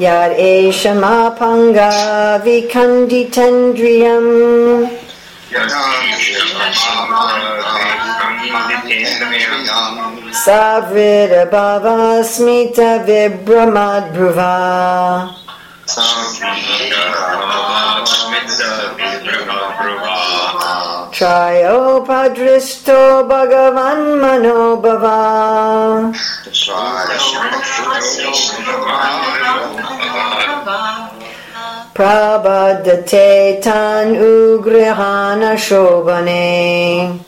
येषा विखण्डितन्द्रियम् स वीरबाबास्मि च विभ्रमाद्भुवा bhava smita vibramad bhruva Trayopadristo bhagavan manobhava Prabhadate tan ugrihana shobhane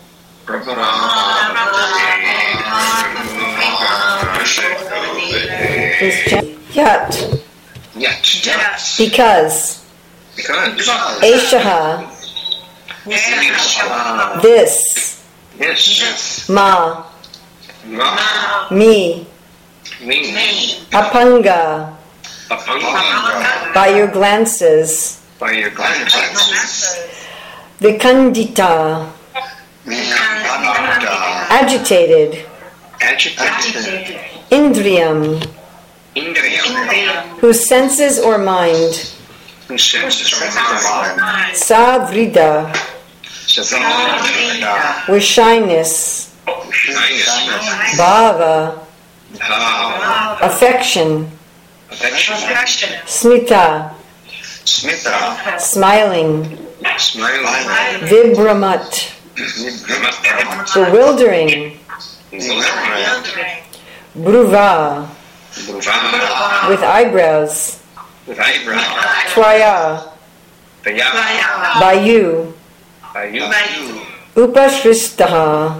This cha- Yes. because Because. Eshaha this Yes. ma Ma. me Me. apanga Apanga. by your glances By your glances. vikandita agitated Agitated. indriyam Indriya. whose senses or mind Who senses are mind. savrida. Uh, with shyness. Shyness. bhava. Bhava. affection. Affection. smita. Smita. smiling. Smiling. vibramat bewildering. Bhruva Bhava. with eyebrows. With eyebrow. Tvaya Paya. you Payu. upashristaha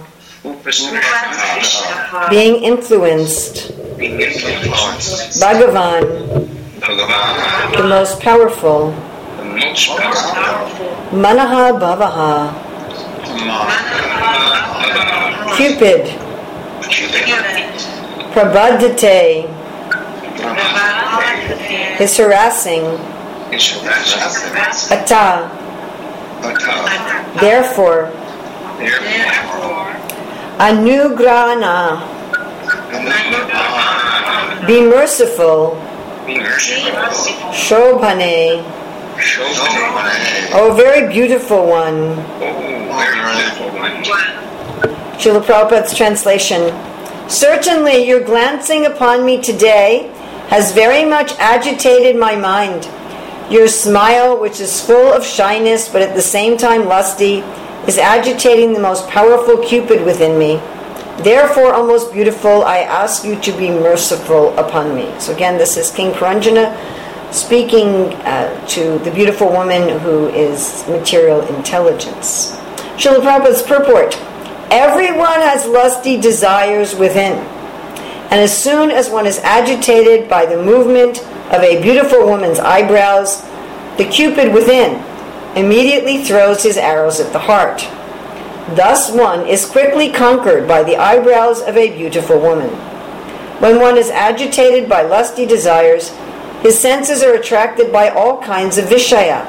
Upasrita. being influenced Being influenced. bhagavan Bhagavan. the most powerful The most powerful. manaha bhavaha cupid prabhadate is harassing ata therefore anugrana be merciful shobhane oh very beautiful one Srila Prabhupada's translation. Certainly, your glancing upon me today has very much agitated my mind. Your smile, which is full of shyness but at the same time lusty, is agitating the most powerful Cupid within me. Therefore, O most beautiful, I ask you to be merciful upon me. So, again, this is King Puranjana speaking uh, to the beautiful woman who is material intelligence. Srila Prabhupada's purport Everyone has lusty desires within. And as soon as one is agitated by the movement of a beautiful woman's eyebrows, the Cupid within immediately throws his arrows at the heart. Thus, one is quickly conquered by the eyebrows of a beautiful woman. When one is agitated by lusty desires, his senses are attracted by all kinds of vishaya,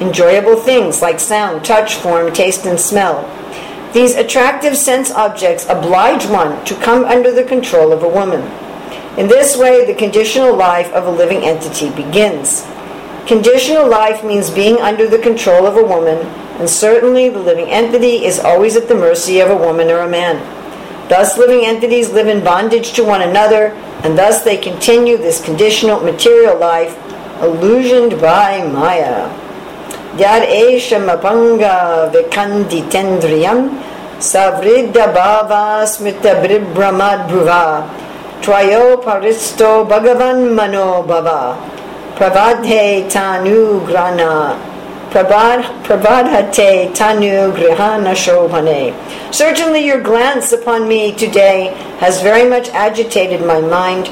enjoyable things like sound, touch, form, taste, and smell. These attractive sense objects oblige one to come under the control of a woman. In this way, the conditional life of a living entity begins. Conditional life means being under the control of a woman, and certainly the living entity is always at the mercy of a woman or a man. Thus, living entities live in bondage to one another, and thus they continue this conditional material life, illusioned by Maya. Yad eshamapanga vikanditendriyam savridya bhava smita bribramad bhuva tvayo paristo bhagavan mano bhava pravadhe tanu grana Prabhadhate tanu grihana shobhane. Certainly your glance upon me today has very much agitated my mind.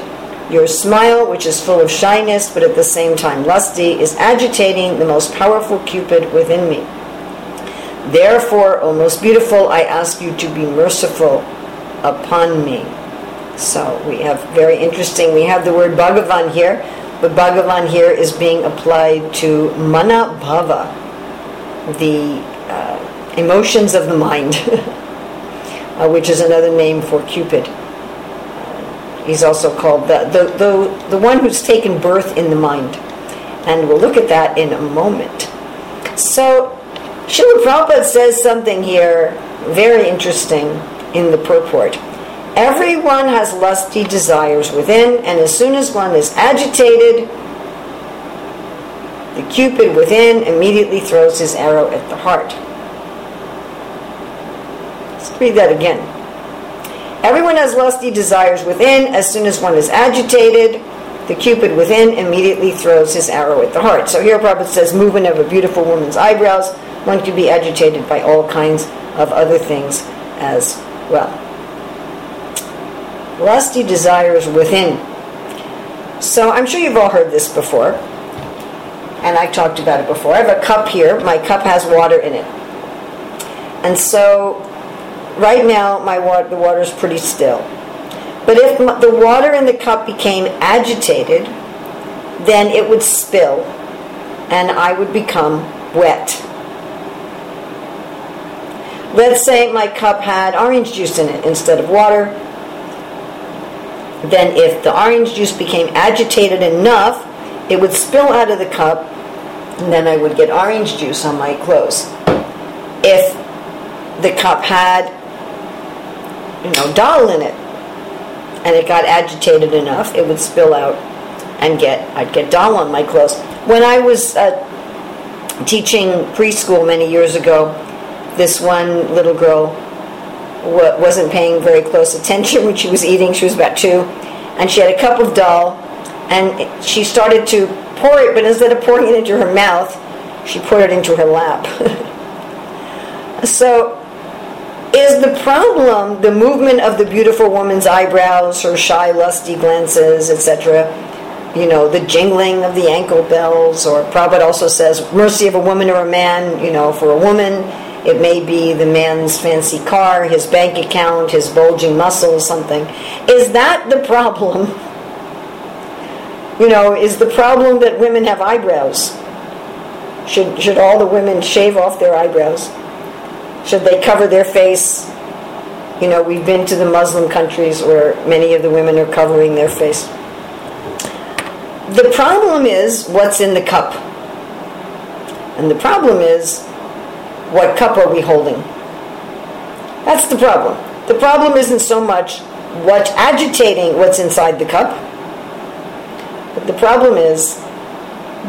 Your smile, which is full of shyness but at the same time lusty, is agitating the most powerful Cupid within me. Therefore, O most beautiful, I ask you to be merciful upon me. So we have very interesting, we have the word Bhagavan here, but Bhagavan here is being applied to Mana Bhava, the uh, emotions of the mind, uh, which is another name for Cupid. He's also called the, the, the, the one who's taken birth in the mind. And we'll look at that in a moment. So, Srila Prabhupada says something here very interesting in the purport. Everyone has lusty desires within, and as soon as one is agitated, the Cupid within immediately throws his arrow at the heart. Let's read that again. Everyone has lusty desires within. As soon as one is agitated, the Cupid within immediately throws his arrow at the heart. So here Prabhupada says movement of a beautiful woman's eyebrows. One can be agitated by all kinds of other things as well. Lusty desires within. So I'm sure you've all heard this before. And I talked about it before. I have a cup here. My cup has water in it. And so right now my water, the water is pretty still. But if the water in the cup became agitated, then it would spill and I would become wet. Let's say my cup had orange juice in it instead of water. Then, if the orange juice became agitated enough, it would spill out of the cup, and then I would get orange juice on my clothes. If the cup had, you know, dal in it, and it got agitated enough, it would spill out and get I'd get dal on my clothes. When I was uh, teaching preschool many years ago, this one little girl wasn't paying very close attention when she was eating. She was about two, and she had a cup of dal, and she started to pour it, but instead of pouring it into her mouth, she poured it into her lap. so is the problem the movement of the beautiful woman's eyebrows, her shy, lusty glances, etc.? You know, the jingling of the ankle bells, or Prabhupada also says, mercy of a woman or a man, you know, for a woman, it may be the man's fancy car, his bank account, his bulging muscles, something. Is that the problem? You know, is the problem that women have eyebrows? Should, should all the women shave off their eyebrows? Should they cover their face? You know, we've been to the Muslim countries where many of the women are covering their face. The problem is what's in the cup. And the problem is what cup are we holding? That's the problem. The problem isn't so much what's agitating what's inside the cup, but the problem is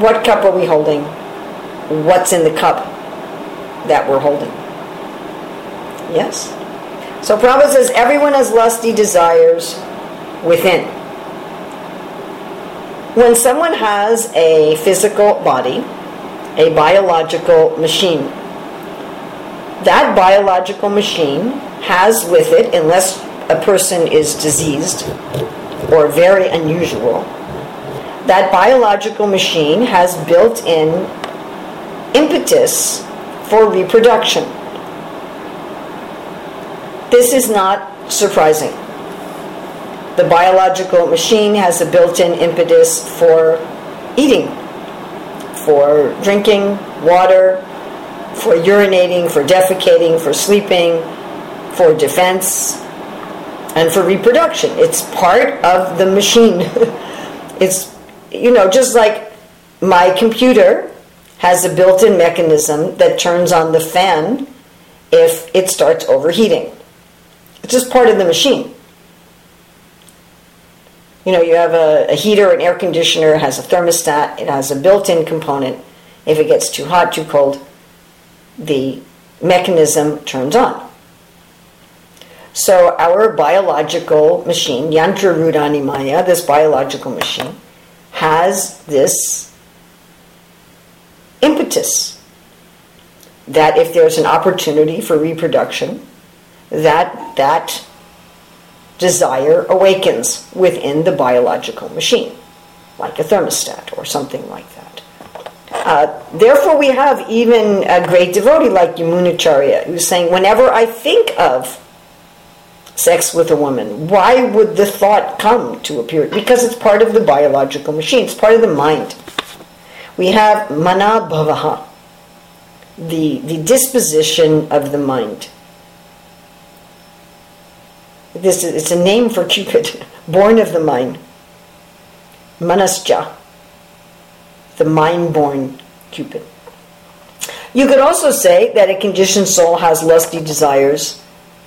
what cup are we holding? What's in the cup that we're holding? Yes? So Prabhupada says everyone has lusty desires within. When someone has a physical body, a biological machine, that biological machine has with it, unless a person is diseased or very unusual, that biological machine has built in impetus for reproduction. This is not surprising. The biological machine has a built in impetus for eating, for drinking water, for urinating, for defecating, for sleeping, for defense, and for reproduction. It's part of the machine. it's, you know, just like my computer has a built in mechanism that turns on the fan if it starts overheating. It's just part of the machine. You know, you have a, a heater, an air conditioner, has a thermostat, it has a built in component. If it gets too hot, too cold, the mechanism turns on. So our biological machine, Yantra Rudani Maya, this biological machine, has this impetus that if there's an opportunity for reproduction, that that desire awakens within the biological machine, like a thermostat or something like that. Uh, therefore, we have even a great devotee like Yamunacharya who's saying, whenever I think of sex with a woman, why would the thought come to appear? Because it's part of the biological machine, it's part of the mind. We have mana bhavaha, the, the disposition of the mind. This is, it's a name for Cupid. born of the mind. Manasija, the mind-born Cupid. You could also say that a conditioned soul has lusty desires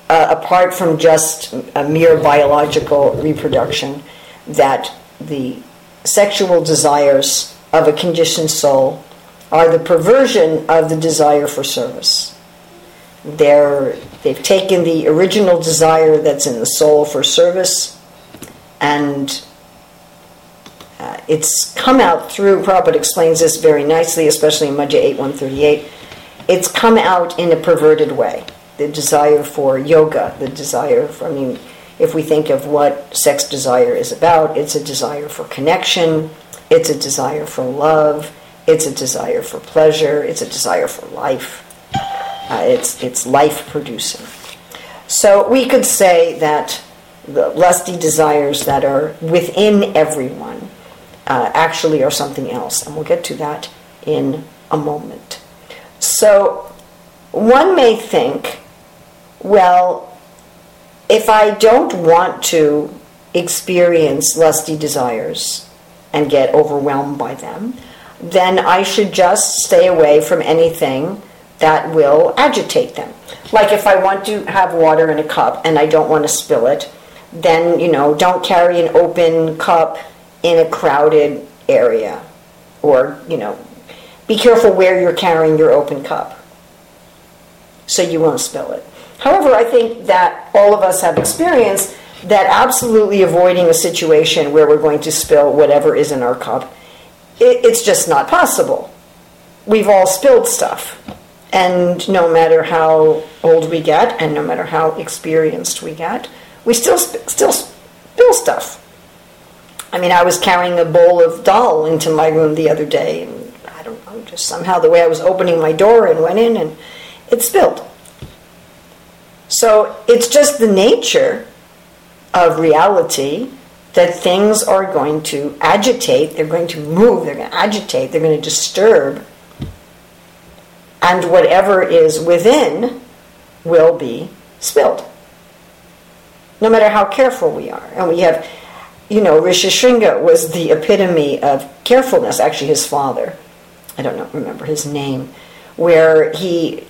uh, apart from just a mere biological reproduction, that the sexual desires of a conditioned soul are the perversion of the desire for service. They're, they've taken the original desire that's in the soul for service and uh, it's come out through, Prabhupada explains this very nicely, especially in Madhya 8 138. It's come out in a perverted way. The desire for yoga, the desire for, I mean, if we think of what sex desire is about, it's a desire for connection, it's a desire for love, it's a desire for pleasure, it's a desire for life. Uh, it's, it's life producing. So we could say that the lusty desires that are within everyone uh, actually are something else, and we'll get to that in a moment. So one may think, well, if I don't want to experience lusty desires and get overwhelmed by them, then I should just stay away from anything that will agitate them. Like if I want to have water in a cup and I don't want to spill it, then, you know, don't carry an open cup in a crowded area. Or, you know, be careful where you're carrying your open cup so you won't spill it. However, I think that all of us have experienced that absolutely avoiding a situation where we're going to spill whatever is in our cup, it, it's just not possible. We've all spilled stuff. And no matter how old we get, and no matter how experienced we get, we still sp- still spill stuff. I mean, I was carrying a bowl of dal into my room the other day, and I don't know, just somehow the way I was opening my door and went in, and it spilled. So it's just the nature of reality that things are going to agitate, they're going to move, they're going to agitate, they're going to disturb, and whatever is within will be spilled. No matter how careful we are. And we have, you know, Rishishringa was the epitome of carefulness, actually, his father. I don't know, remember his name, where he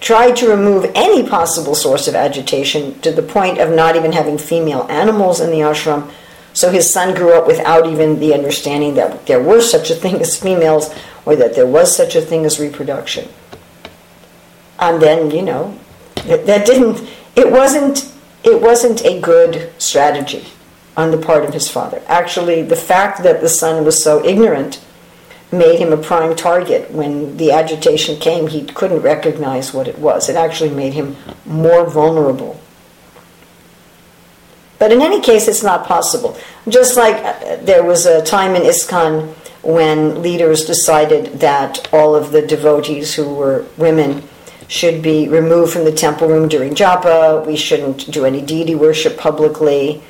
tried to remove any possible source of agitation to the point of not even having female animals in the ashram. So his son grew up without even the understanding that there were such a thing as females or that there was such a thing as reproduction. And then, you know, that, that didn't, it wasn't, it wasn't a good strategy on the part of his father. Actually, the fact that the son was so ignorant made him a prime target. When the agitation came, he couldn't recognize what it was. It actually made him more vulnerable. But in any case, it's not possible. Just like uh, there was a time in ISKCON when leaders decided that all of the devotees who were women should be removed from the temple room during japa, we shouldn't do any deity worship publicly,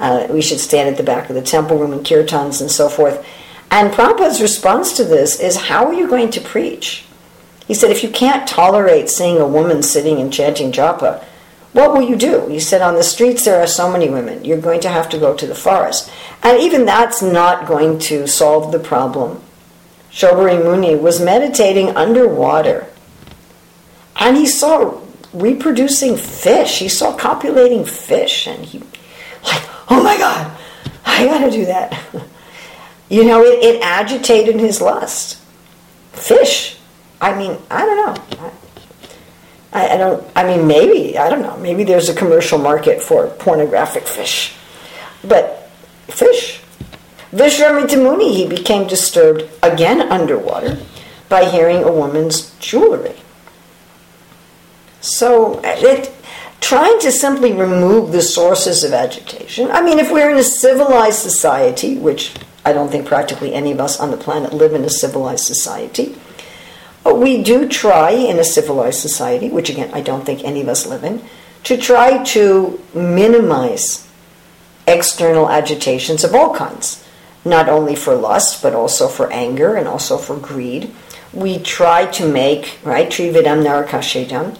uh, we should stand at the back of the temple room in kirtans and so forth. And Prabhupada's response to this is how are you going to preach? He said, if you can't tolerate seeing a woman sitting and chanting japa, what will you do? He said, on the streets there are so many women. You're going to have to go to the forest. And even that's not going to solve the problem. Saubhari Muni was meditating underwater. And he saw reproducing fish. He saw copulating fish. And he, like, oh my God, I gotta do that. You know, it, it agitated his lust. Fish. I mean, I don't know. I, I, don't. I mean, maybe I don't know. Maybe there's a commercial market for pornographic fish, but fish. Vishwamitra Muni, he became disturbed again underwater by hearing a woman's jewelry. So it, trying to simply remove the sources of agitation. I mean, if we're in a civilized society, which I don't think practically any of us on the planet live in a civilized society. But we do try in a civilized society, which again I don't think any of us live in, to try to minimize external agitations of all kinds, not only for lust, but also for anger and also for greed. We try to make, right, Trividam Narakashedam,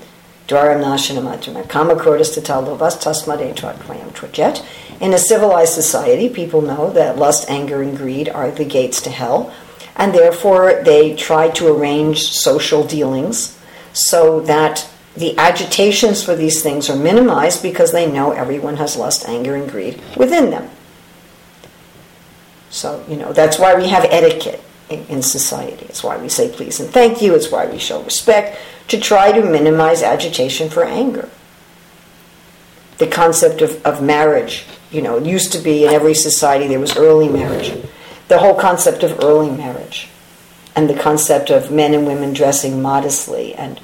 Dwaram Nashanamatrama, Kamakrodas Tatalovas Tasmade Tvatvayam In a civilized society, people know that lust, anger, and greed are the gates to hell, and therefore they try to arrange social dealings so that the agitations for these things are minimized because they know everyone has lust, anger, and greed within them. So, you know, that's why we have etiquette in, in, society. It's why we say please and thank you. It's why we show respect to try to minimize agitation for anger. The concept of, of marriage, you know, it used to be in every society there was early marriage. The whole concept of early marriage and the concept of men and women dressing modestly and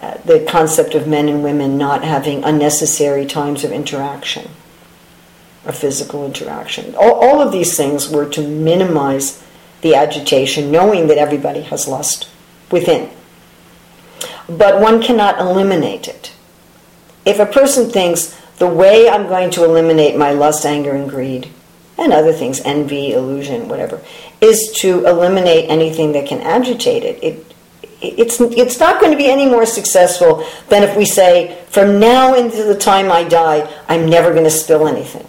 uh, the concept of men and women not having unnecessary times of interaction or physical interaction. All, all of these things were to minimize the agitation, knowing that everybody has lust within. But one cannot eliminate it. If a person thinks the way I'm going to eliminate my lust, anger, and greed, and other things, envy, illusion, whatever, is to eliminate anything that can agitate it, it it's it's not going to be any more successful than if we say from now into the time I die, I'm never going to spill anything.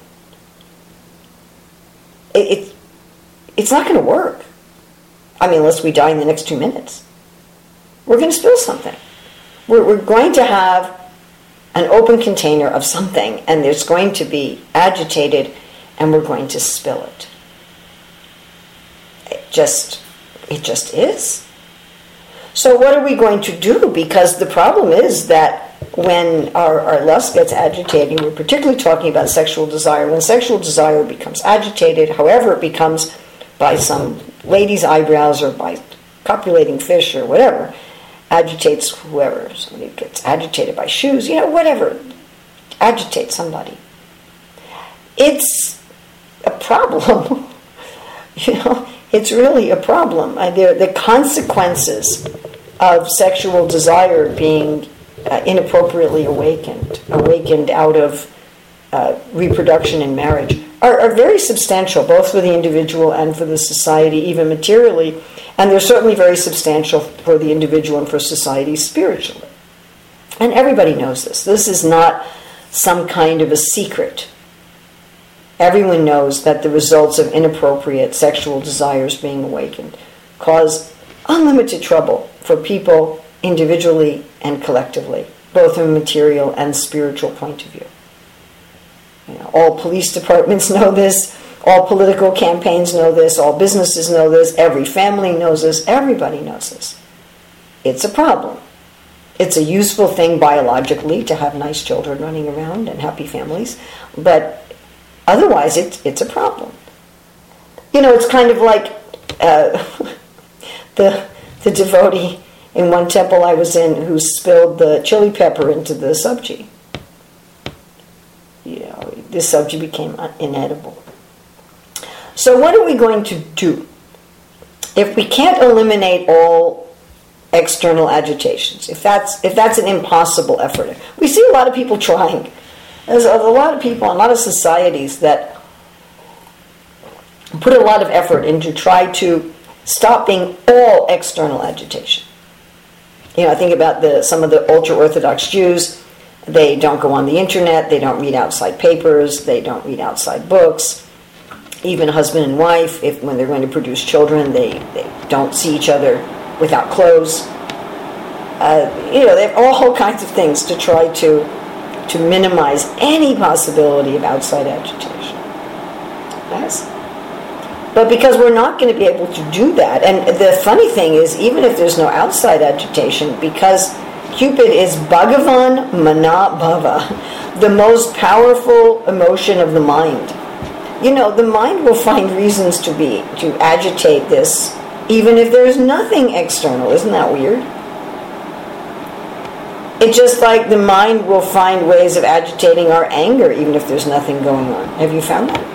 It, it it's not going to work. I mean, unless we die in the next two minutes, we're going to spill something. We're, we're going to have an open container of something, and there's going to be agitated, and we're going to spill it. It just it just is. So, what are we going to do? Because the problem is that when our, our lust gets agitated, we're particularly talking about sexual desire, when sexual desire becomes agitated, however it becomes by some lady's eyebrows or by copulating fish or whatever, agitates whoever. Somebody gets agitated by shoes, you know, whatever. Agitate somebody. It's a problem. you know, it's really a problem. the consequences of sexual desire being uh, inappropriately awakened, awakened out of uh, reproduction and marriage, are, are, very substantial, both for the individual and for the society, even materially, and they're certainly very substantial for the individual and for society spiritually. And everybody knows this. This is not some kind of a secret. Everyone knows that the results of inappropriate sexual desires being awakened cause unlimited trouble for people individually and collectively, both from a material and spiritual point of view. Know, all police departments know this, all political campaigns know this, all businesses know this, every family knows this, everybody knows this. It's a problem. It's a useful thing biologically to have nice children running around and happy families, but otherwise it's, it's a problem. You know, it's kind of like uh, the the devotee in one temple I was in who spilled the chili pepper into the subji. Know, the subji became inedible. So, what are we going to do? If we can't eliminate all external agitations, if that's, if that's an impossible effort, we see a lot of people trying. There's a lot of people, a lot of societies that put a lot of effort into try to stopping all external agitation. You know, I think about the, some of the ultra Orthodox Jews. They don't go on the internet, they don't read outside papers, they don't read outside books. Even husband and wife, if when they're going to produce children, they, they don't see each other without clothes. Uh, you know, they have all kinds of things to try to to minimize any possibility of outside agitation. Yes. But because we're not going to be able to do that, and the funny thing is, even if there's no outside agitation, because Cupid is Bhagavan Mana Bhava, the most powerful emotion of the mind. You know, the mind will find reasons to be to agitate this, even if there's nothing external. Isn't that weird? It's just like the mind will find ways of agitating our anger, even if there's nothing going on. Have you found that?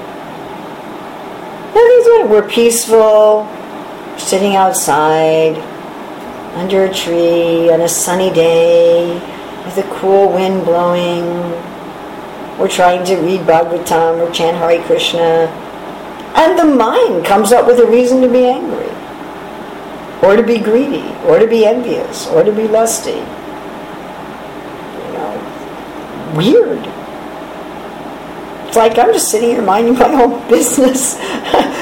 We're peaceful, sitting outside under a tree on a sunny day with a cool wind blowing. We're trying to read Bhagavatam or chant Hare Krishna. And the mind comes up with a reason to be angry, or to be greedy, or to be envious, or to be lusty. You know, weird. It's like I'm just sitting here minding my own business.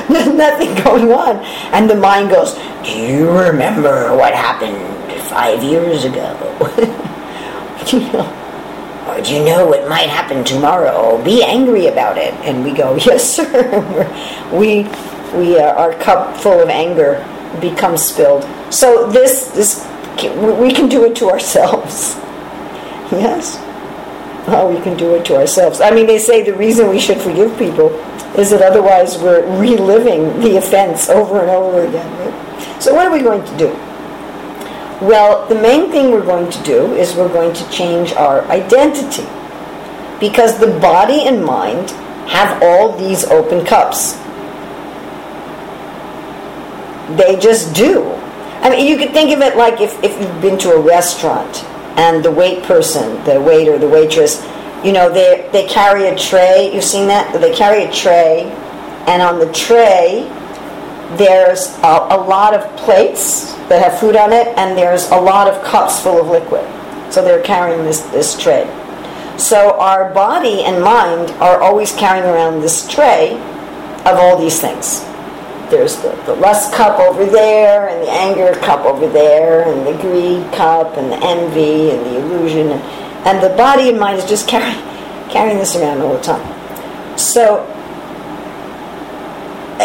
There's nothing going on. And the mind goes, Do you remember what happened five years ago? you know, or do you know what might happen tomorrow? Be angry about it. And we go, Yes, sir. we, we uh, our cup full of anger becomes spilled. So this, this, we can do it to ourselves. Yes. Oh, we can do it to ourselves. I mean, they say the reason we should forgive people is that otherwise we're reliving the offense over and over again. Right? So, what are we going to do? Well, the main thing we're going to do is we're going to change our identity. Because the body and mind have all these open cups. They just do. I mean, you could think of it like if, if you've been to a restaurant and the wait person, the waiter, the waitress, you know, they, they carry a tray. You've seen that? They carry a tray, and on the tray, there's a, a lot of plates that have food on it, and there's a lot of cups full of liquid. So they're carrying this, this tray. So our body and mind are always carrying around this tray of all these things there's the, the lust cup over there, and the anger cup over there, and the greed cup, and the envy, and the illusion, and, and the body and mind is just carrying carrying this around all the time. So,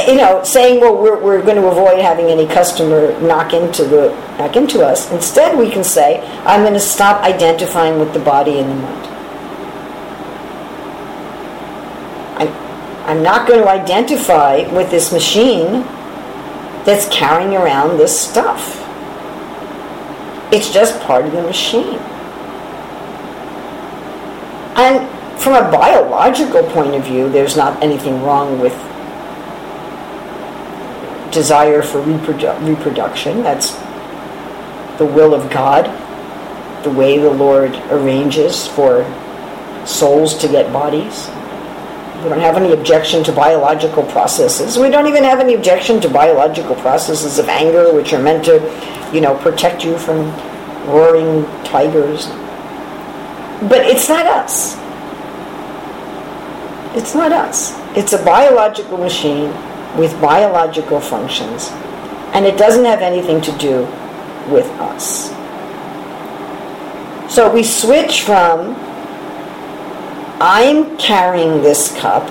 you know, saying, well, we're, we're going to avoid having any customer knock into the knock into us. Instead, we can say, I'm going to stop identifying with the body and the mind. I'm not going to identify with this machine that's carrying around this stuff. It's just part of the machine. And from a biological point of view, there's not anything wrong with desire for reprodu- reproduction. That's the will of God, the way the Lord arranges for souls to get bodies. We don't have any objection to biological processes. We don't even have any objection to biological processes of anger, which are meant to, you know, protect you from roaring tigers. But it's not us. It's not us. It's a biological machine with biological functions, and it doesn't have anything to do with us. So we switch from I'm carrying this cup.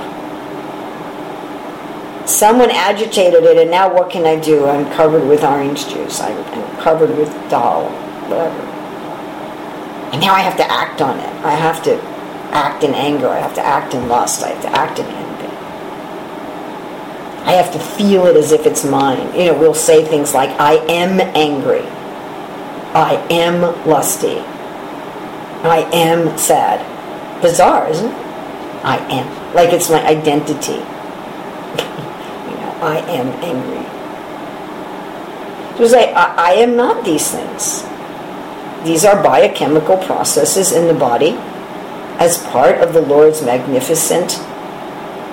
Someone agitated it, and now what can I do? I'm covered with orange juice. I'm, covered with dal, whatever. And now I have to act on it. I have to act in anger. I have to act in lust. I have to act in envy. I have to feel it as if it's mine. You know, we'll say things like, I am angry. I am lusty. I am sad bizarre, isn't it? I am. Like it's my identity. you know, I am angry. So say, I, I am not these things. These are biochemical processes in the body as part of the Lord's magnificent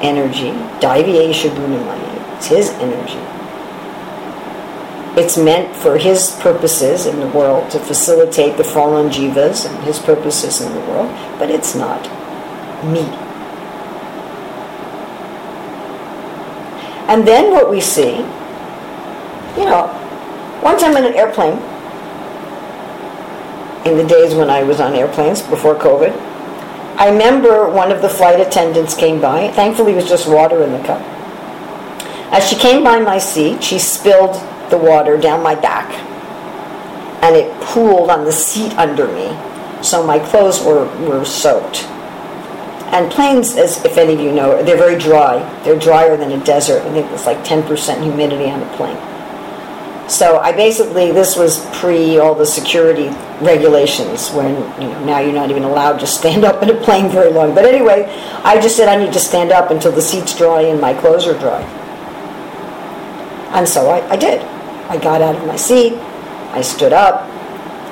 energy. Daiviyesha Gunamaya. It's His energy. It's meant for His purposes in the world to facilitate the fallen jivas and His purposes in the world, but it's not me. And then what we see, you know, once I'm in an airplane, in the days when I was on airplanes before COVID, I remember one of the flight attendants came by. Thankfully, it was just water in the cup. As she came by my seat, she spilled the water down my back and it pooled on the seat under me. So my clothes were, were soaked. And planes, as if any of you know, they're very dry. They're drier than a desert. I think it's like 10% humidity on a plane. So I basically, this was pre all the security regulations when, you know, now you're not even allowed to stand up in a plane very long. But anyway, I just said I need to stand up until the seat's dry and my clothes are dry. And so I, I did. I got out of my seat, I stood up,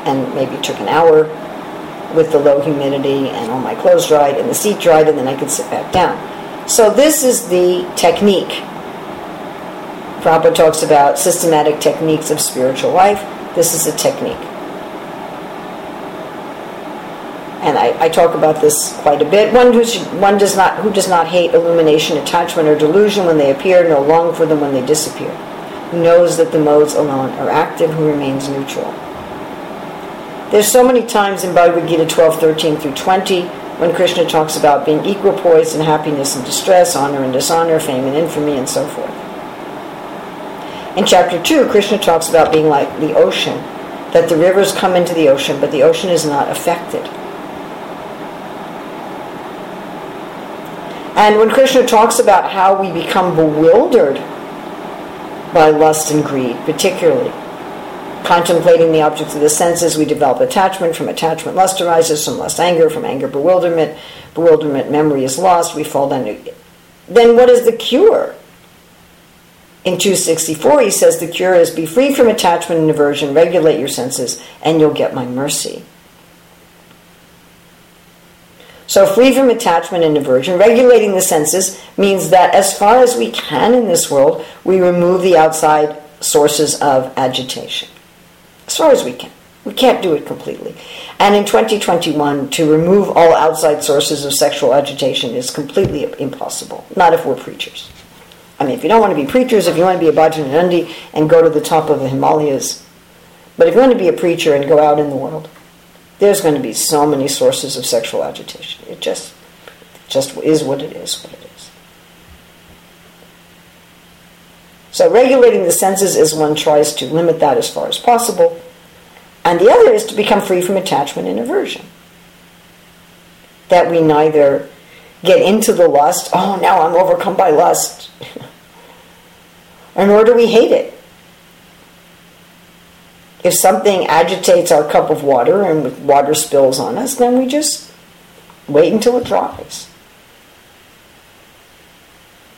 and maybe took an hour with the low humidity and all my clothes dried and the seat dried, and then I could sit back down. So, this is the technique. Prabhupada talks about systematic techniques of spiritual life. This is a technique. and I, I, talk about this quite a bit. One who one does not who does not hate illumination, attachment, or delusion when they appear, nor long for them when they disappear. Who knows that the modes alone are active, who remains neutral. There's so many times in Bhagavad Gita 12, 13 through 20 when Krishna talks about being equal poised in happiness and distress, honor and dishonor, fame and infamy, and so forth. In chapter 2, Krishna talks about being like the ocean, that the rivers come into the ocean, but the ocean is not affected. And when Krishna talks about how we become bewildered by lust and greed, particularly, contemplating the objects of the senses, we develop attachment. From attachment, lust arises. From lust, anger. From anger, bewilderment. Bewilderment, memory is lost. We fall down. Then what is the cure? In 264, he says the cure is be free from attachment and aversion, regulate your senses, and you'll get my mercy. So, free from attachment and aversion, regulating the senses means that as far as we can in this world, we remove the outside sources of agitation as far as we can. We can't do it completely. And in 2021, to remove all outside sources of sexual agitation is completely impossible, not if we're preachers. I mean, if you don't want to be preachers, if you want to be a Bhajananandi and go to the top of the Himalayas, but if you want to be a preacher and go out in the world, there's going to be so many sources of sexual agitation. It just, just is what it is, what it is. So regulating the senses is one tries to limit that as far as possible. And the other is to become free from attachment and aversion. That we neither get into the lust, oh, now I'm overcome by lust, or nor do we hate it. If something agitates our cup of water and water spills on us, then we just wait until it dries.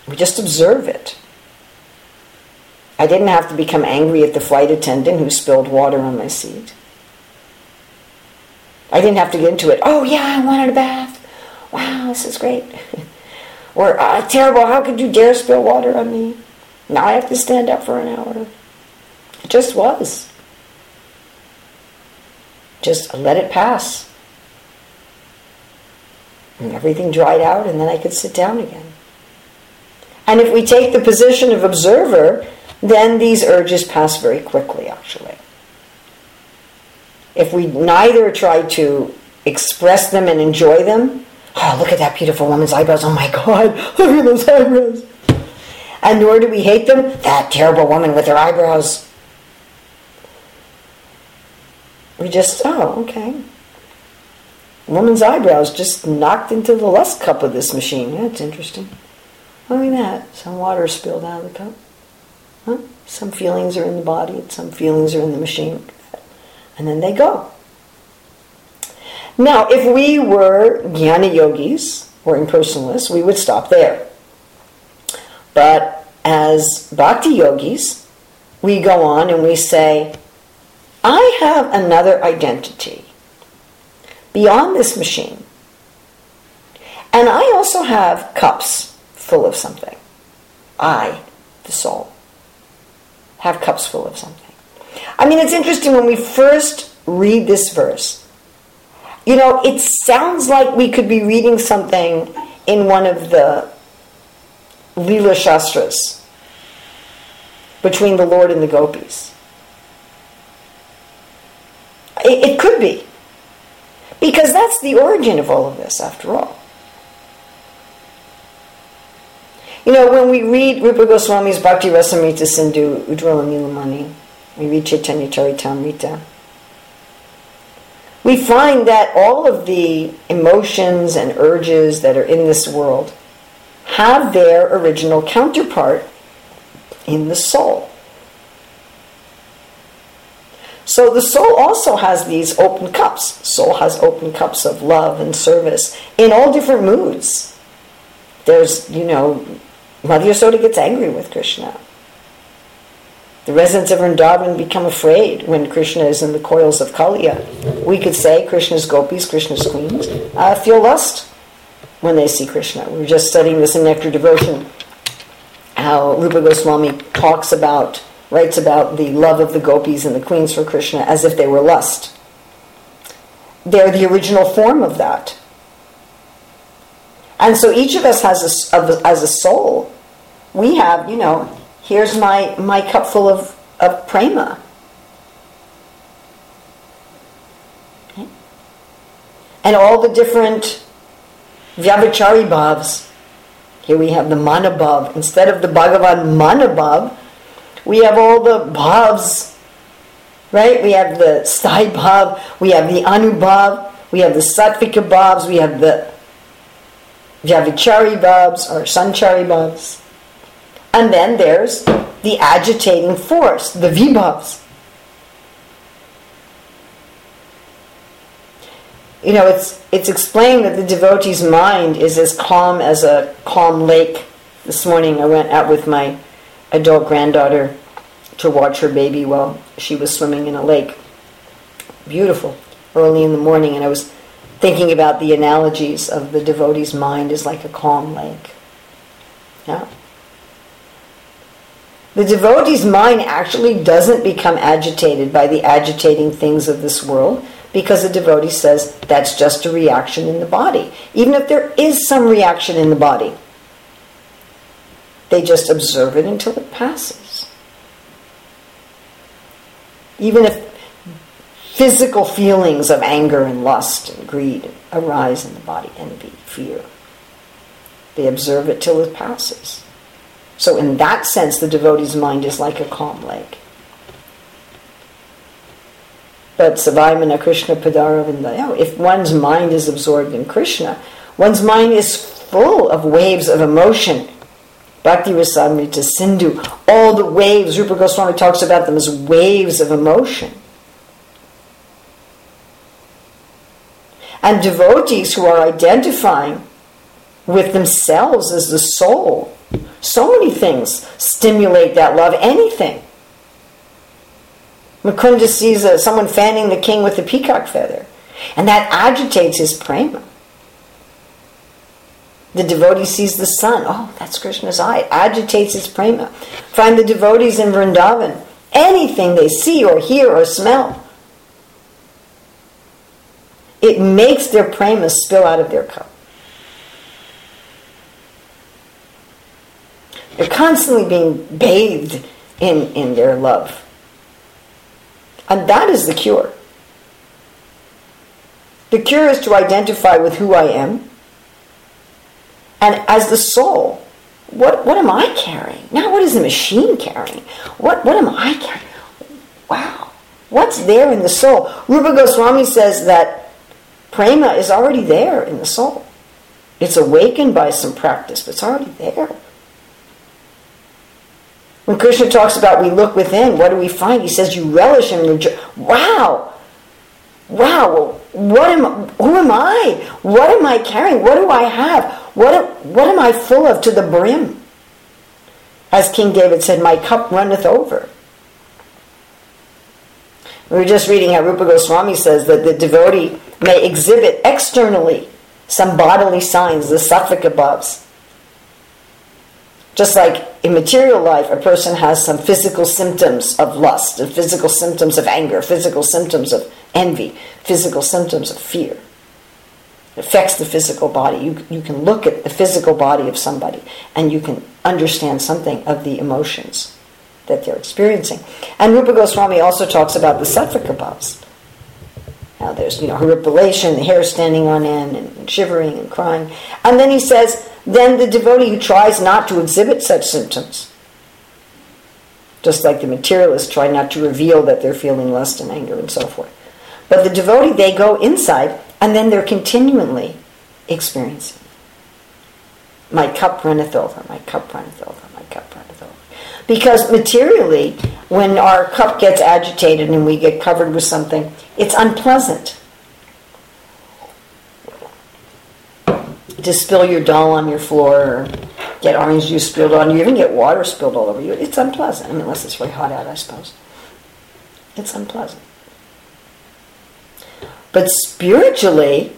We just observe it. I didn't have to become angry at the flight attendant who spilled water on my seat. I didn't have to get into it. Oh, yeah, I wanted a bath. Wow, this is great. or, uh, terrible, how could you dare spill water on me? Now I have to stand up for an hour. It just was. Just let it pass. And everything dried out, and then I could sit down again. And if we take the position of observer, then these urges pass very quickly, actually. If we neither try to express them and enjoy them, oh, look at that beautiful woman's eyebrows, oh my God, look at those eyebrows. And nor do we hate them, that terrible woman with her eyebrows. We just, oh, okay. Woman's eyebrows just knocked into the lust cup of this machine. That's interesting. Look at that. Some water spilled out of the cup. Huh? Some feelings are in the body, some feelings are in the machine. And then they go. Now, if we were jnana yogis or impersonalists, we would stop there. But as bhakti yogis, we go on and we say, I have another identity beyond this machine. And I also have cups full of something. I, the soul have cups full of something. I mean, it's interesting when we first read this verse. You know, it sounds like we could be reading something in one of the Leela Shastras between the Lord and the gopis. It, it could be. Because that's the origin of all of this, after all. You know, when we read Rupa Goswami's Bhakti Rasamrita Sindhu, Ujjwala Nilamani, we read Chaitanya Charitamrita, we find that all of the emotions and urges that are in this world have their original counterpart in the soul. So the soul also has these open cups. Soul has open cups of love and service in all different moods. There's, you know, Mother Yasoda gets angry with Krishna. The residents of Vrindavan become afraid when Krishna is in the coils of Kaliya. We could say Krishna's gopis, Krishna's queens, uh, feel lust when they see Krishna. We were just studying this in Nectar Devotion, how Rupa Goswami talks about, writes about the love of the gopis and the queens for Krishna as if they were lust. they're the original form of that. And so each of us has a, as a soul, we have, you know, here's my, my cup full of, of prema. And all the different Vyabhichari bhavs. Here we have the Manabhav. Instead of the Bhagavan Manabhav, we have all the bhavs, right? We have the Sthai bhav, we have the Anubhav, we have the Sattvika bhavs, we have the Vyabhichari bhavs or Sanchari bhavs. And then there's the agitating force, the Vibhavs. you know, it's it's explained that the devotee's mind is as calm as a calm lake. This morning I went out with my adult granddaughter to watch her baby while she was swimming in a lake. Beautiful, early in the morning, and I was thinking about the analogies of the devotee's mind is like a calm lake. Yeah. The devotee's mind actually doesn't become agitated by the agitating things of this world because the devotee says that's just a reaction in the body. Even if there is some reaction in the body, they just observe it until it passes. Even if physical feelings of anger and lust and greed arise in the body, envy, fear, they observe it till it passes. So, in that sense, the devotee's mind is like a calm lake. But Savaimana Krishna Padaravindayo, if one's mind is absorbed in Krishna, one's mind is full of waves of emotion. Bhakti Rasamrita Sindhu, all the waves, Rupa Goswami talks about them as waves of emotion. And devotees who are identifying with themselves as the soul, so many things stimulate that love, anything. Mukunda sees uh, someone fanning the king with a peacock feather, and that agitates his prema. The devotee sees the sun. Oh, that's Krishna's eye. agitates his prema. Find the devotees in Vrindavan. Anything they see or hear or smell, it makes their prema spill out of their cup. They're constantly being bathed in, in their love. And that is the cure. The cure is to identify with who I am. And as the soul, what, what am I carrying? Now, what is the machine carrying? What, what am I carrying? Wow. What's there in the soul? Rupa Goswami says that prema is already there in the soul. It's awakened by some practice, but it's already there. When Krishna talks about we look within, what do we find? He says you relish him. Wow! Wow! What am? Who am I? What am I carrying? What do I have? What What am I full of to the brim? As King David said, "My cup runneth over." We were just reading how Rupa Goswami says that the devotee may exhibit externally some bodily signs, the Sattvika bhavs, just like in material life, a person has some physical symptoms of lust, and physical symptoms of anger, physical symptoms of envy, physical symptoms of fear. Affects the physical body. You, you can look at the physical body of somebody and you can understand something of the emotions that they're experiencing. And Rupa Goswami also talks about the Sattvika bhavs. Now there's, you know, horripilation, the hair standing on end, and shivering and crying. And then he says, then the devotee who tries not to exhibit such symptoms, just like the materialists try not to reveal that they're feeling lust and anger and so forth. But the devotee, they go inside and then they're continually experiencing. My cup runneth over, my cup runneth over, my cup runneth over. Because materially, when our cup gets agitated and we get covered with something, it's unpleasant. to spill your dal on your floor or get orange juice spilled on you, even get water spilled all over you. It's unpleasant. I mean, unless it's really hot out, I suppose. It's unpleasant. But spiritually,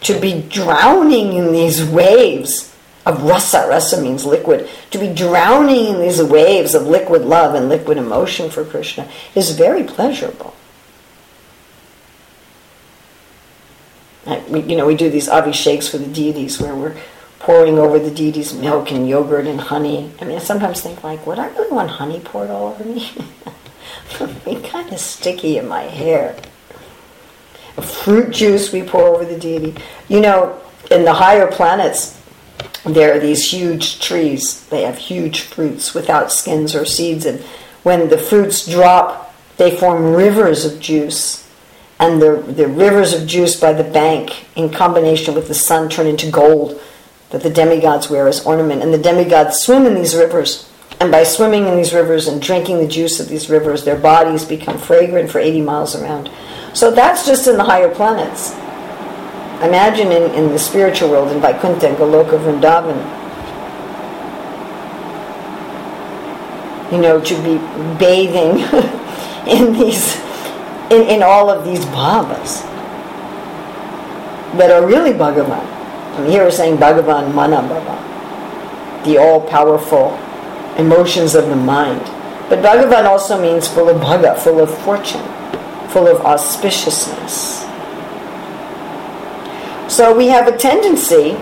to be drowning in these waves of rasa, rasa means liquid, to be drowning in these waves of liquid love and liquid emotion for Krishna is very pleasurable. Uh, we, you know, we do these abhisheks for the deities where we're pouring over the deities milk and yogurt and honey. I mean, I sometimes think like, would I really want honey poured all over me? It'd be kind of sticky in my hair. Fruit juice we pour over the deity. You know, in the higher planets, there are these huge trees. They have huge fruits without skins or seeds, and when the fruits drop, they form rivers of juice. And the, the rivers of juice by the bank, in combination with the sun, turn into gold that the demigods wear as ornament. And the demigods swim in these rivers. And by swimming in these rivers and drinking the juice of these rivers, their bodies become fragrant for 80 miles around. So that's just in the higher planets. Imagine in, in the spiritual world, in Vaikuntha and Goloka Vrindavan, you know, to be bathing in these, in, in all of these bhavas that are really Bhagavan. I mean, here we're saying Bhagavan Mana Bhava, the all-powerful emotions of the mind. But Bhagavan also means full of bhaga, full of fortune, full of auspiciousness. So we have a tendency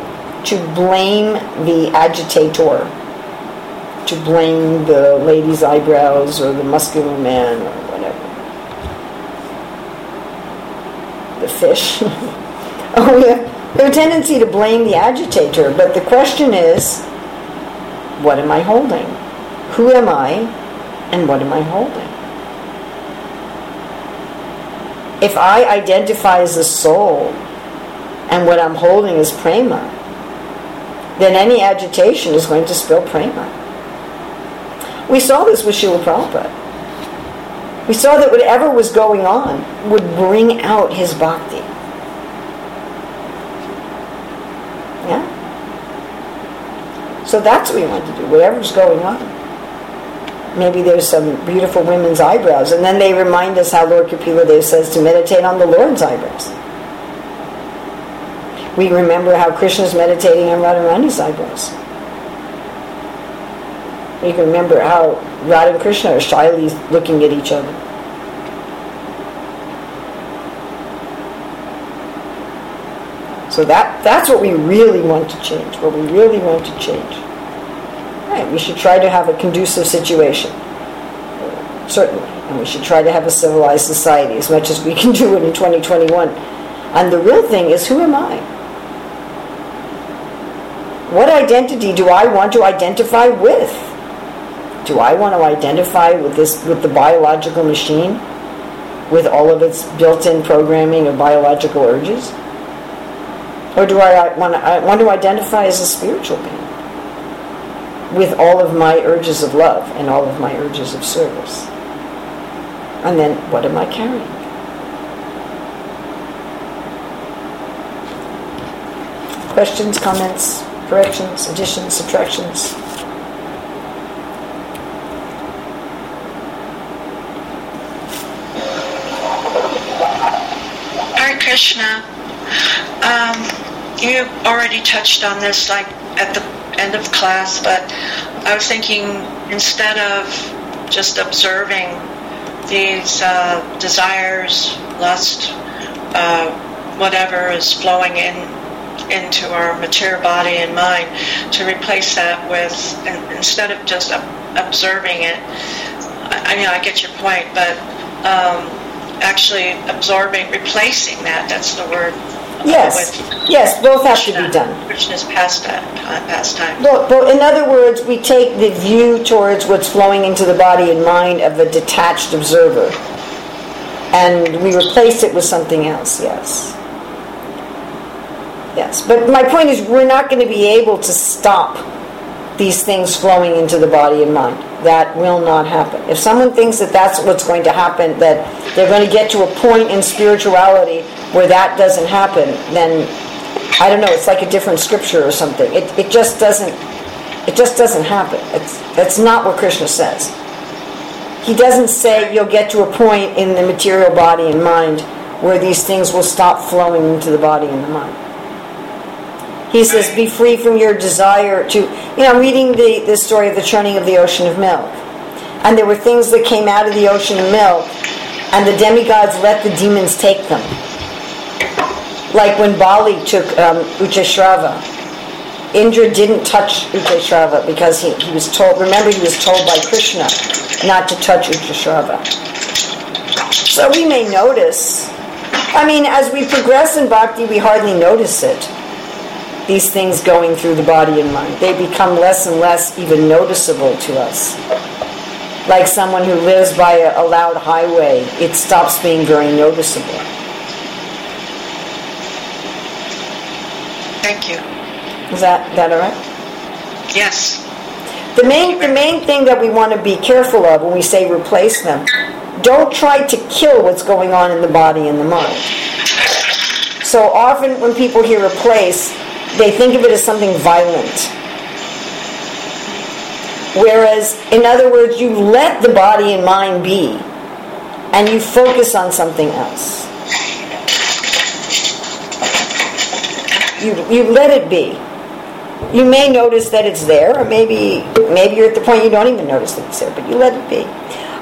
to blame the agitator, to blame the lady's eyebrows or the muscular man or whatever. The fish. oh, we have, we have a tendency to blame the agitator, but the question is what am I holding? Who am I and what am I holding? If I identify as a soul and what I'm holding is prema, then any agitation is going to spill prema. We saw this with Srila Prabhupada. We saw that whatever was going on would bring out his bhakti. Yeah? So that's what we want to do, whatever's going on. Maybe there's some beautiful women's eyebrows, and then they remind us how Lord Kapila Dev says to meditate on the Lord's eyebrows. We remember how Krishna is meditating on Radharani's eyebrows. We can remember how Radha and Krishna are shyly looking at each other. So that, that's what we really want to change, what we really want to change. Right, we should try to have a conducive situation. Certainly. And we should try to have a civilized society as much as we can do it in 2021. And the real thing is who am I? What identity do I want to identify with? Do I want to identify with this with the biological machine? With all of its built-in programming of biological urges? Or do I want to, I want to identify as a spiritual being? With all of my urges of love and all of my urges of service. And then what am I carrying? Questions, comments, corrections, additions, subtractions? Hare Krishna. Um, you already touched on this like at the end of class, but I was thinking instead of just observing these uh, desires, lust, uh, whatever is flowing in into our material body and mind, to replace that with instead of just observing it. I, I mean, I get your point, but um, actually absorbing, replacing that. That's the word. Yes. with Yes, both have to be done. Krishna's pastime. pastime. Well, well, in other words, we take the view towards what's flowing into the body and mind of a detached observer, and we replace it with something else. Yes. Yes, but my point is, we're not going to be able to stop these things flowing into the body and mind. That will not happen. If someone thinks that that's what's going to happen, that they're going to get to a point in spirituality where that doesn't happen, then I don't know. It's like a different scripture or something. It, it just doesn't. It just doesn't happen. It's, that's not what Krishna says. He doesn't say you'll get to a point in the material body and mind where these things will stop flowing into the body and the mind. He says, be free from your desire to. You know, I'm reading the, the story of the churning of the ocean of milk. And there were things that came out of the ocean of milk, and the demigods let the demons take them. Like when Bali took um, Uchashrava, Indra didn't touch Uchashrava because he, he was told, remember he was told by Krishna not to touch Uchashrava. So we may notice, I mean, as we progress in bhakti, we hardly notice it. These things going through the body and mind. They become less and less even noticeable to us. Like someone who lives by a, a loud highway, it stops being very noticeable. Thank you. Is that, that all right? Yes. The main, the main thing that we want to be careful of when we say replace them, don't try to kill what's going on in the body and the mind. So often when people hear replace, they think of it as something violent. Whereas, in other words, you let the body and mind be, and you focus on something else. You, you let it be. You may notice that it's there, or maybe maybe you're at the point you don't even notice that it's there, but you let it be.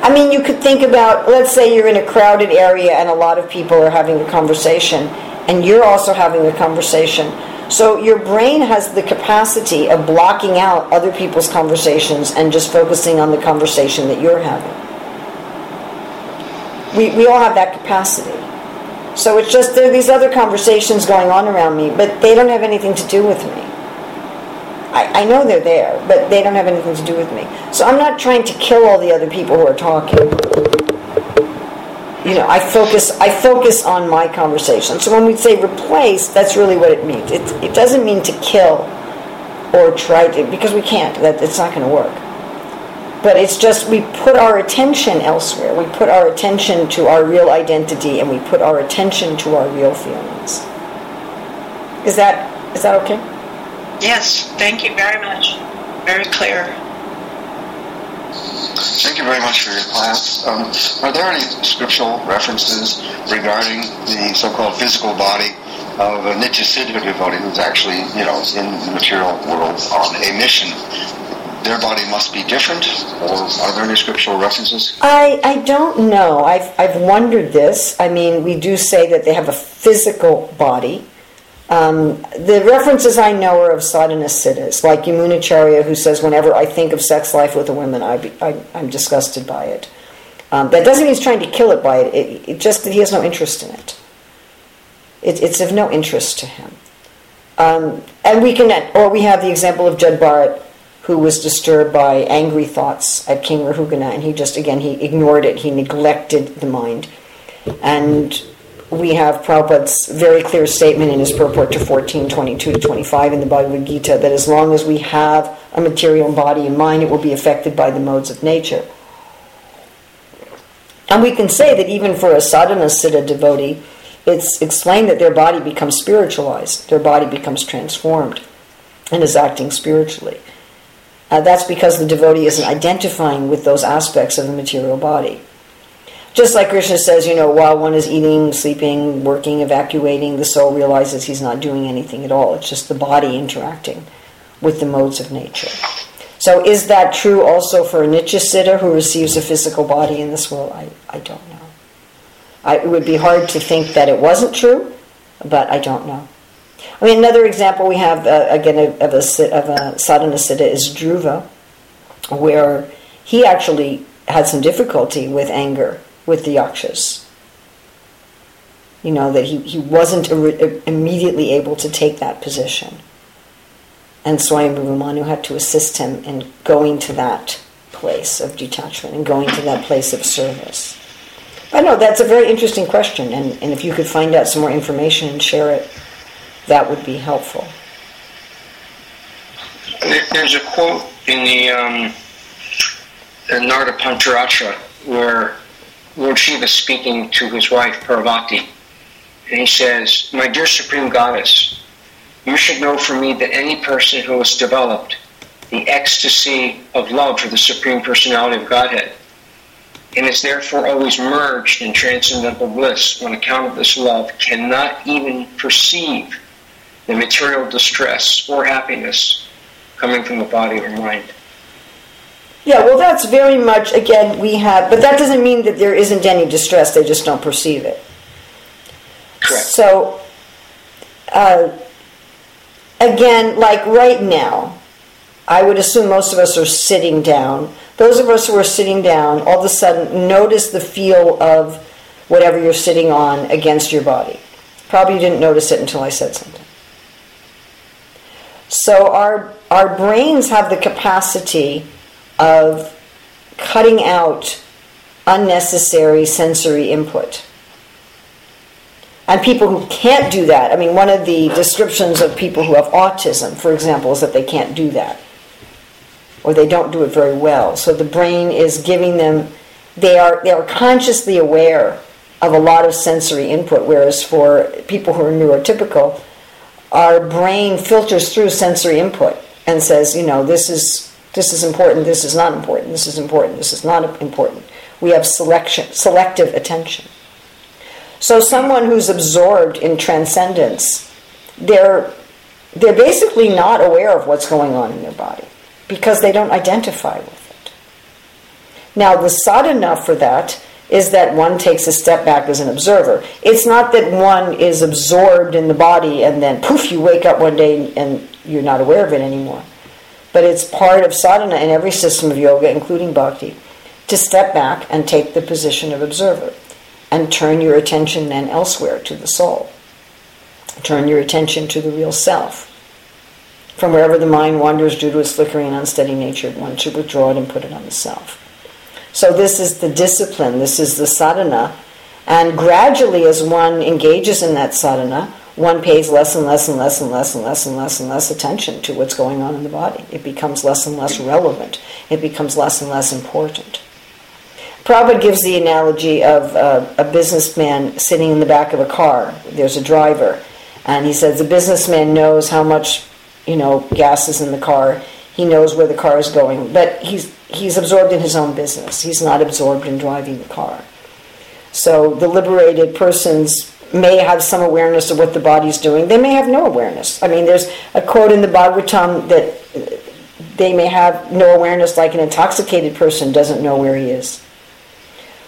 I mean, you could think about, let's say you're in a crowded area and a lot of people are having a conversation, and you're also having a conversation. So your brain has the capacity of blocking out other people's conversations and just focusing on the conversation that you're having. We, we all have that capacity. So it's just there are these other conversations going on around me, but they don't have anything to do with me. I, I know they're there, but they don't have anything to do with me. So I'm not trying to kill all the other people who are talking. You know, I focus I focus on my conversation. So when we say replace, that's really what it means. It, it doesn't mean to kill or try to because we can't. That it's not going to work. But it's just we put our attention elsewhere. We put our attention to our real identity and we put our attention to our real feelings. Is that is that okay? Yes. Thank you very much. Very clear. Thank you very much for your class. Um, are there any scriptural references regarding the so-called physical body of a Nityasiddha devotee who's actually, you know, in the material world on a mission? Their body must be different, or are there any scriptural references? I, I don't know. I've, I've wondered this. I mean, we do say that they have a physical body. Um, the references I know are of sadhana siddhas, like Yamunacharya, who says, Whenever I think of sex life with a woman, I am disgusted by it. Um, that doesn't mean he's trying to kill it by it, it, it just that he has no interest in it. it it's of no interest to him. Um, and we can, or we have the example of Jada Bharata, who was disturbed by angry thoughts at King Rahugana, and he just, again, he ignored it, he neglected the mind. And we have Prabhupada's very clear statement in his purport to 14, 22 to 25 in the Bhagavad Gita that as long as we have a material body and mind, it will be affected by the modes of nature. And we can say that even for a sadhana siddha devotee, it's explained that their body becomes spiritualized, their body becomes transformed and is acting spiritually. Uh, that's because the devotee isn't identifying with those aspects of the material body. Just like Krishna says, you know, while one is eating, sleeping, working, evacuating, the soul realizes he's not doing anything at all. It's just the body interacting with the modes of nature. So is that true also for a Nityasiddha who receives a physical body in this world? I, I don't know. I, it would be hard to think that it wasn't true, but I don't know. I mean, another example we have, uh, again, of a, of a sadhana siddha is Dhruva, where he actually had some difficulty with anger with the yakshas. You know, that he, he wasn't immediately able to take that position. And Swayambhuva Manu had to assist him in going to that place of detachment and going to that place of service. I know that's a very interesting question, and, and if you could find out some more information and share it that would be helpful. There's a quote in the, um, the Narada Pancharatra where Lord Shiva speaking to his wife Parvati, and he says, My dear Supreme Goddess, you should know from me that any person who has developed the ecstasy of love for the Supreme Personality of Godhead and is therefore always merged in transcendental bliss on account of this love cannot even perceive the material distress or happiness coming from the body or mind. Yeah, well, that's very much, again, we have, but that doesn't mean that there isn't any distress, they just don't perceive it. Correct. So, uh, again, like right now, I would assume most of us are sitting down. Those of us who are sitting down, all of a sudden, notice the feel of whatever you're sitting on against your body. Probably didn't notice it until I said something. So our our brains have the capacity of cutting out unnecessary sensory input. And people who can't do that, I mean, one of the descriptions of people who have autism, for example, is that they can't do that. Or they don't do it very well. So the brain is giving them, they are, they are consciously aware of a lot of sensory input, whereas for people who are neurotypical, our brain filters through sensory input and says, you know, this is this is important, this is not important, this is important, this is not important. We have selection, selective attention. So someone who's absorbed in transcendence, they're they're basically not aware of what's going on in their body because they don't identify with it. Now the sadhana for that is that one takes a step back as an observer. It's not that one is absorbed in the body and then poof, you wake up one day and you're not aware of it anymore. But it's part of sadhana in every system of yoga, including bhakti, to step back and take the position of observer and turn your attention then elsewhere to the soul. Turn your attention to the real self. From wherever the mind wanders due to its flickering and unsteady nature, one should withdraw it and put it on the self. So this is the discipline, this is the sadhana. And gradually, as one engages in that sadhana, one pays less and less and less and less and less and less and less attention to what's going on in the body. It becomes less and less relevant. It becomes less and less important. Prabhupada gives the analogy of uh, a businessman sitting in the back of a car. There's a driver, and he says the businessman knows how much, you know, gas is in the car. He knows where the car is going, but he's he's absorbed in his own business. He's not absorbed in driving the car. So the liberated persons may have some awareness of what the body's doing. They may have no awareness. I mean, there's a quote in the Bhagavatam that they may have no awareness, like an intoxicated person doesn't know where he is.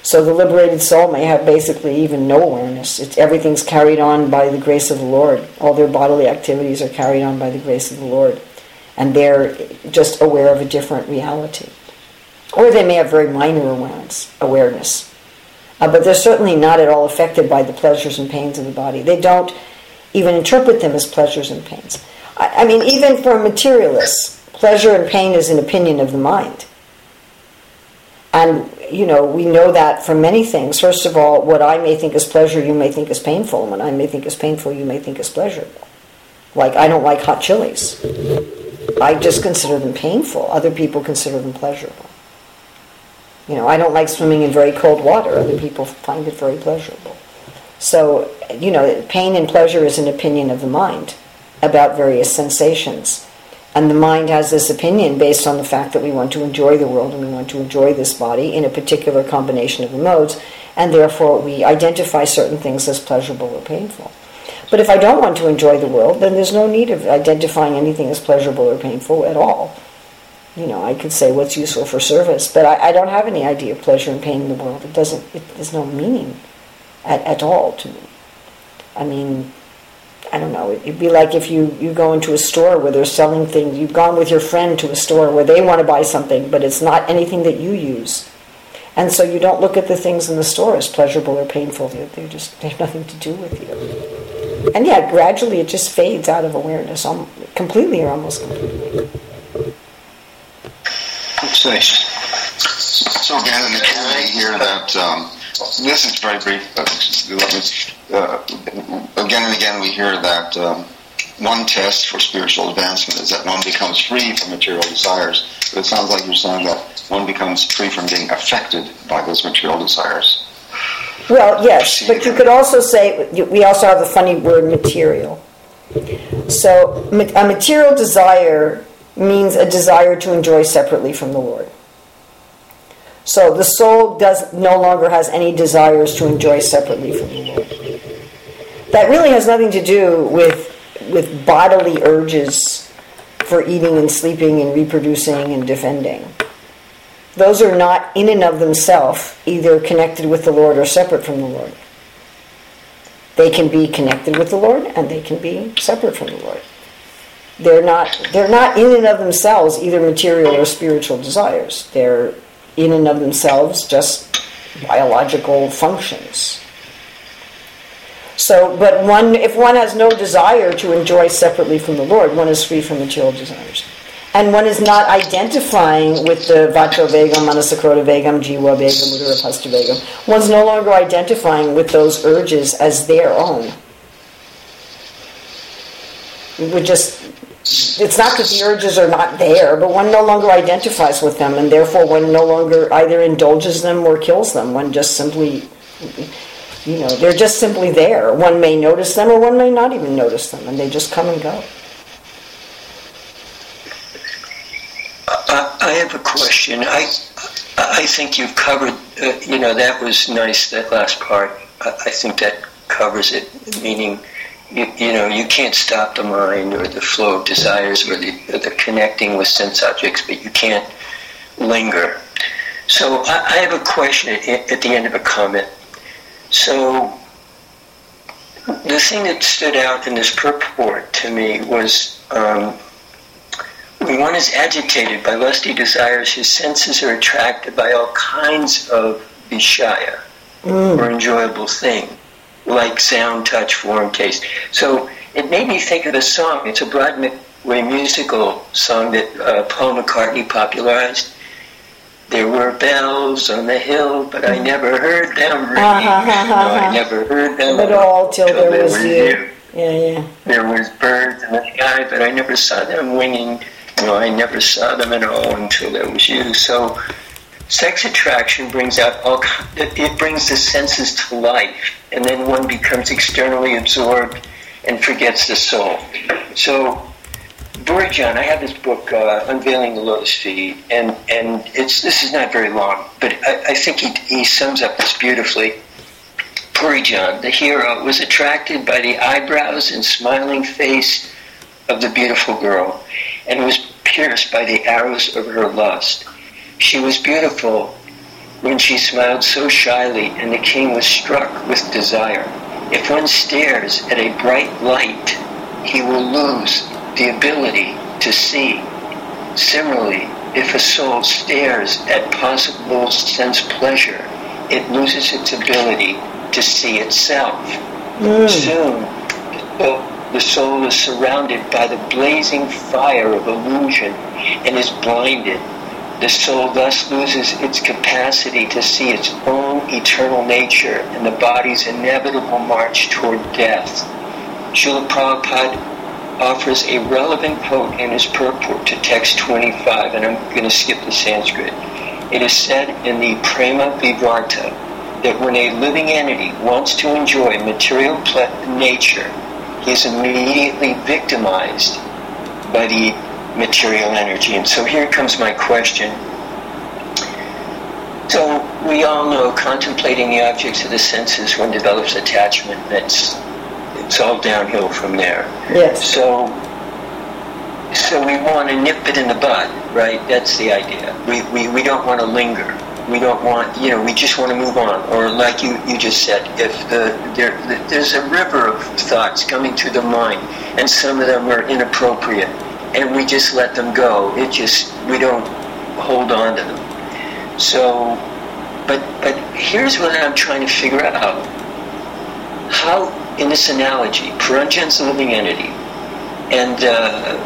So the liberated soul may have basically even no awareness. It's, everything's carried on by the grace of the Lord. All their bodily activities are carried on by the grace of the Lord. And they're just aware of a different reality. Or they may have very minor awareness. awareness. Uh, but they're certainly not at all affected by the pleasures and pains of the body. They don't even interpret them as pleasures and pains. I, I mean, even for materialists, pleasure and pain is an opinion of the mind. And, you know, we know that from many things. First of all, what I may think is pleasure, you may think is painful. And what I may think is painful, you may think is pleasurable. Like, I don't like hot chilies. I just consider them painful. Other people consider them pleasurable. You know, I don't like swimming in very cold water. Other people find it very pleasurable. So, you know, pain and pleasure is an opinion of the mind about various sensations. And the mind has this opinion based on the fact that we want to enjoy the world and we want to enjoy this body in a particular combination of the modes, and therefore we identify certain things as pleasurable or painful. But if I don't want to enjoy the world, then there's no need of identifying anything as pleasurable or painful at all you know, I could say what's useful for service, but I, I, don't have any idea of pleasure and pain in the world. It doesn't, it, there's no meaning at, at all to me. I mean, I don't know, it'd be like if you, you go into a store where they're selling things, you've gone with your friend to a store where they want to buy something, but it's not anything that you use. And so you don't look at the things in the store as pleasurable or painful. They're, they're just, they have nothing to do with you. And yeah, gradually it just fades out of awareness, completely or almost completely. So again, in the Q&A here that, um, this is very brief, but uh, again and again we hear that um, one test for spiritual advancement is that one becomes free from material desires. But it sounds like you're saying that one becomes free from being affected by those material desires. Well, yes, but you could also say, we also have the funny word material. So a material desire means a desire to enjoy separately from the Lord. So the soul does no longer has any desires to enjoy separately from the Lord. That really has nothing to do with with bodily urges for eating and sleeping and reproducing and defending. Those are not in and of themselves either connected with the Lord or separate from the Lord. They can be connected with the Lord and they can be separate from the Lord. They're not they're not in and of themselves either material or spiritual desires. They're in and of themselves just biological functions. So, but one, if one has no desire to enjoy separately from the Lord, one is free from material desires. And one is not identifying with the Vacho Vegam, Manasakrota Vegam, Jihva Vegam, Udara Pasta Vegam. One's no longer identifying with those urges as their own. We would just, it's not that the urges are not there, but one no longer identifies with them, and therefore one no longer either indulges them or kills them. One just simply you know, they're just simply there. One may notice them or one may not even notice them, and they just come and go. I have a question. I I think you've covered. Uh, you know, that was nice. That last part. I, I think that covers it. Meaning, you, you know, you can't stop the mind or the flow of desires or the, or the connecting with sense objects, but you can't linger. So I, I have a question at, at the end of a comment. So the thing that stood out in this purport to me was um, when one is agitated by lusty desires, his senses are attracted by all kinds of vishaya, mm. or enjoyable thing, like sound, touch, form, taste. So it made me think of a song. It's a Broadway musical song that uh, Paul McCartney popularized. There were bells on the hill, but I never heard them ring. Uh-huh, uh-huh, no, I uh-huh. never heard them at all till, till there was you. you. Yeah, yeah. There was birds in the sky, but I never saw them winging. No, I never saw them at all until there was you. So, sex attraction brings out all. It brings the senses to life, and then one becomes externally absorbed and forgets the soul. So, Puranjan, I have this book, uh, Unveiling the Lotus Feet, and, and it's this is not very long, but I, I think he, he sums up this beautifully. Puranjan, the hero, was attracted by the eyebrows and smiling face of the beautiful girl, and was pierced by the arrows of her lust. She was beautiful when she smiled so shyly, and the king was struck with desire. If one stares at a bright light, he will lose the ability to see. Similarly, if a soul stares at possible sense pleasure, it loses its ability to see itself. Mm. Soon, the soul is surrounded by the blazing fire of illusion and is blinded. The soul thus loses its capacity to see its own eternal nature and the body's inevitable march toward death. Srila Prabhupada offers a relevant quote in his purport to text 25, and I'm going to skip the Sanskrit. It is said in the Prema Vivarta that when a living entity wants to enjoy material nature, he is immediately victimized by the material energy. And so here comes my question. So we all know contemplating the objects of the senses one develops attachment that's it's all downhill from there. Yes. So, so we want to nip it in the bud, right? That's the idea. We, we, we don't want to linger. We don't want, you know, we just want to move on. Or like you, you just said, if the, there, the, there's a river of thoughts coming through the mind, and some of them are inappropriate, and we just let them go. It just, we don't hold on to them. So, but, but here's what I'm trying to figure out. How in this analogy, Puranjan's a living entity, and uh,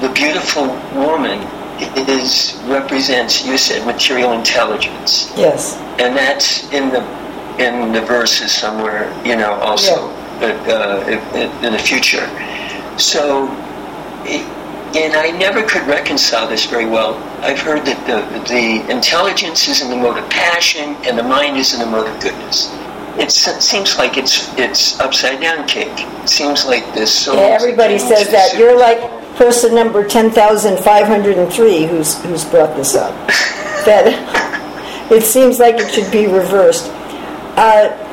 the beautiful woman is represents you said material intelligence. Yes. And that's in the in the verses somewhere, you know, also, yeah. but uh, in the future. So. And I never could reconcile this very well. I've heard that the, the intelligence is in the mode of passion and the mind is in the mode of goodness it seems like it's it's upside down cake. It seems like this. So yeah, everybody says that. You're like person number ten thousand five hundred and three who's who's brought this up. that it seems like it should be reversed. Uh,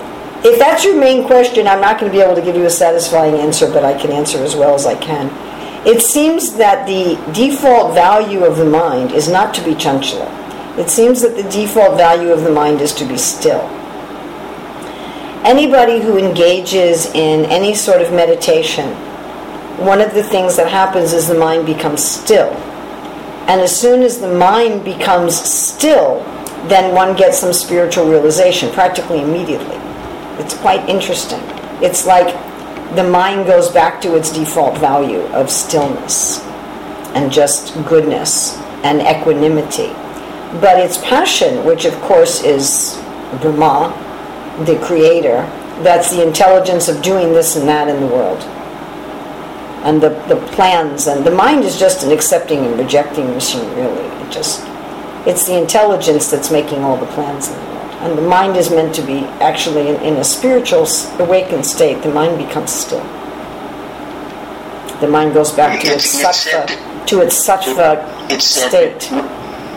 if that's your main question, I'm not going to be able to give you a satisfying answer, but I can answer as well as I can. It seems that the default value of the mind is not to be chanchala. It seems that the default value of the mind is to be still. anybody who engages in any sort of meditation, one of the things that happens is the mind becomes still. And as soon as the mind becomes still, then one gets some spiritual realization practically immediately. It's quite interesting. It's like the mind goes back to its default value of stillness and just goodness and equanimity. But its passion, which of course is Brahma, the creator, that's the intelligence of doing this and that in the world. And the, the plans and the mind is just an accepting and rejecting machine, really. It just it's the intelligence that's making all the plans in the world. And the mind is meant to be actually in, in a spiritual awakened state, the mind becomes still. The mind goes back to its sattva, to its sattva It's state.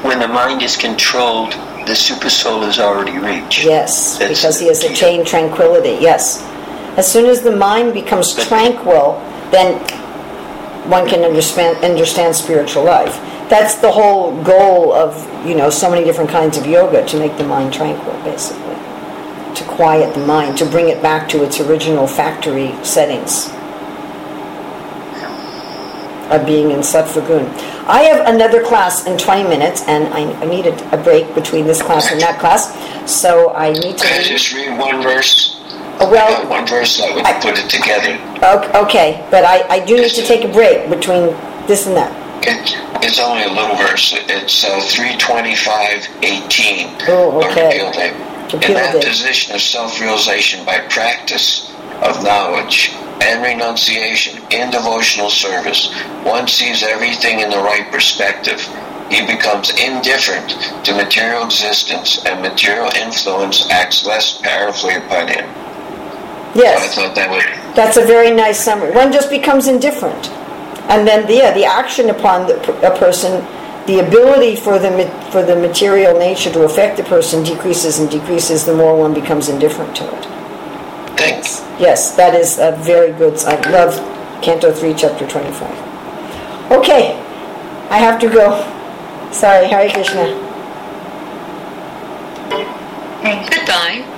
when the mind is controlled, the super soul is already reached. Yes, That's because he has attained tranquility. Yes. As soon as the mind becomes tranquil, then one can understand understand spiritual life. That's the whole goal of, you know, so many different kinds of yoga to make the mind tranquil basically. To quiet the mind, to bring it back to its original factory settings of being in Sattva Gun. I have another class in 20 minutes, and I, I need a, a break between this class and that class, so I need to Can I just read one verse? Oh, well- I one verse that would I- put it together. Ok- Okay, but I, I do need to take a break between this and that. It's only a little verse. It's uh, 325.18. Oh, okay. Kapil Dev. Kapil In that position of self-realization by practice of knowledge and renunciation in devotional service, one sees everything in the right perspective. He becomes indifferent to material existence and material influence acts less powerfully upon him. Yes. I thought that would that's a very nice summary. One just becomes indifferent. And then, the, yeah, the action upon the, a person, the ability for the, for the material nature to affect the person decreases and decreases the more one becomes indifferent to it. think. Yes, that is a very good. I love Canto 3, Chapter 25. Okay, I have to go. Sorry, Hare Krishna. Goodbye.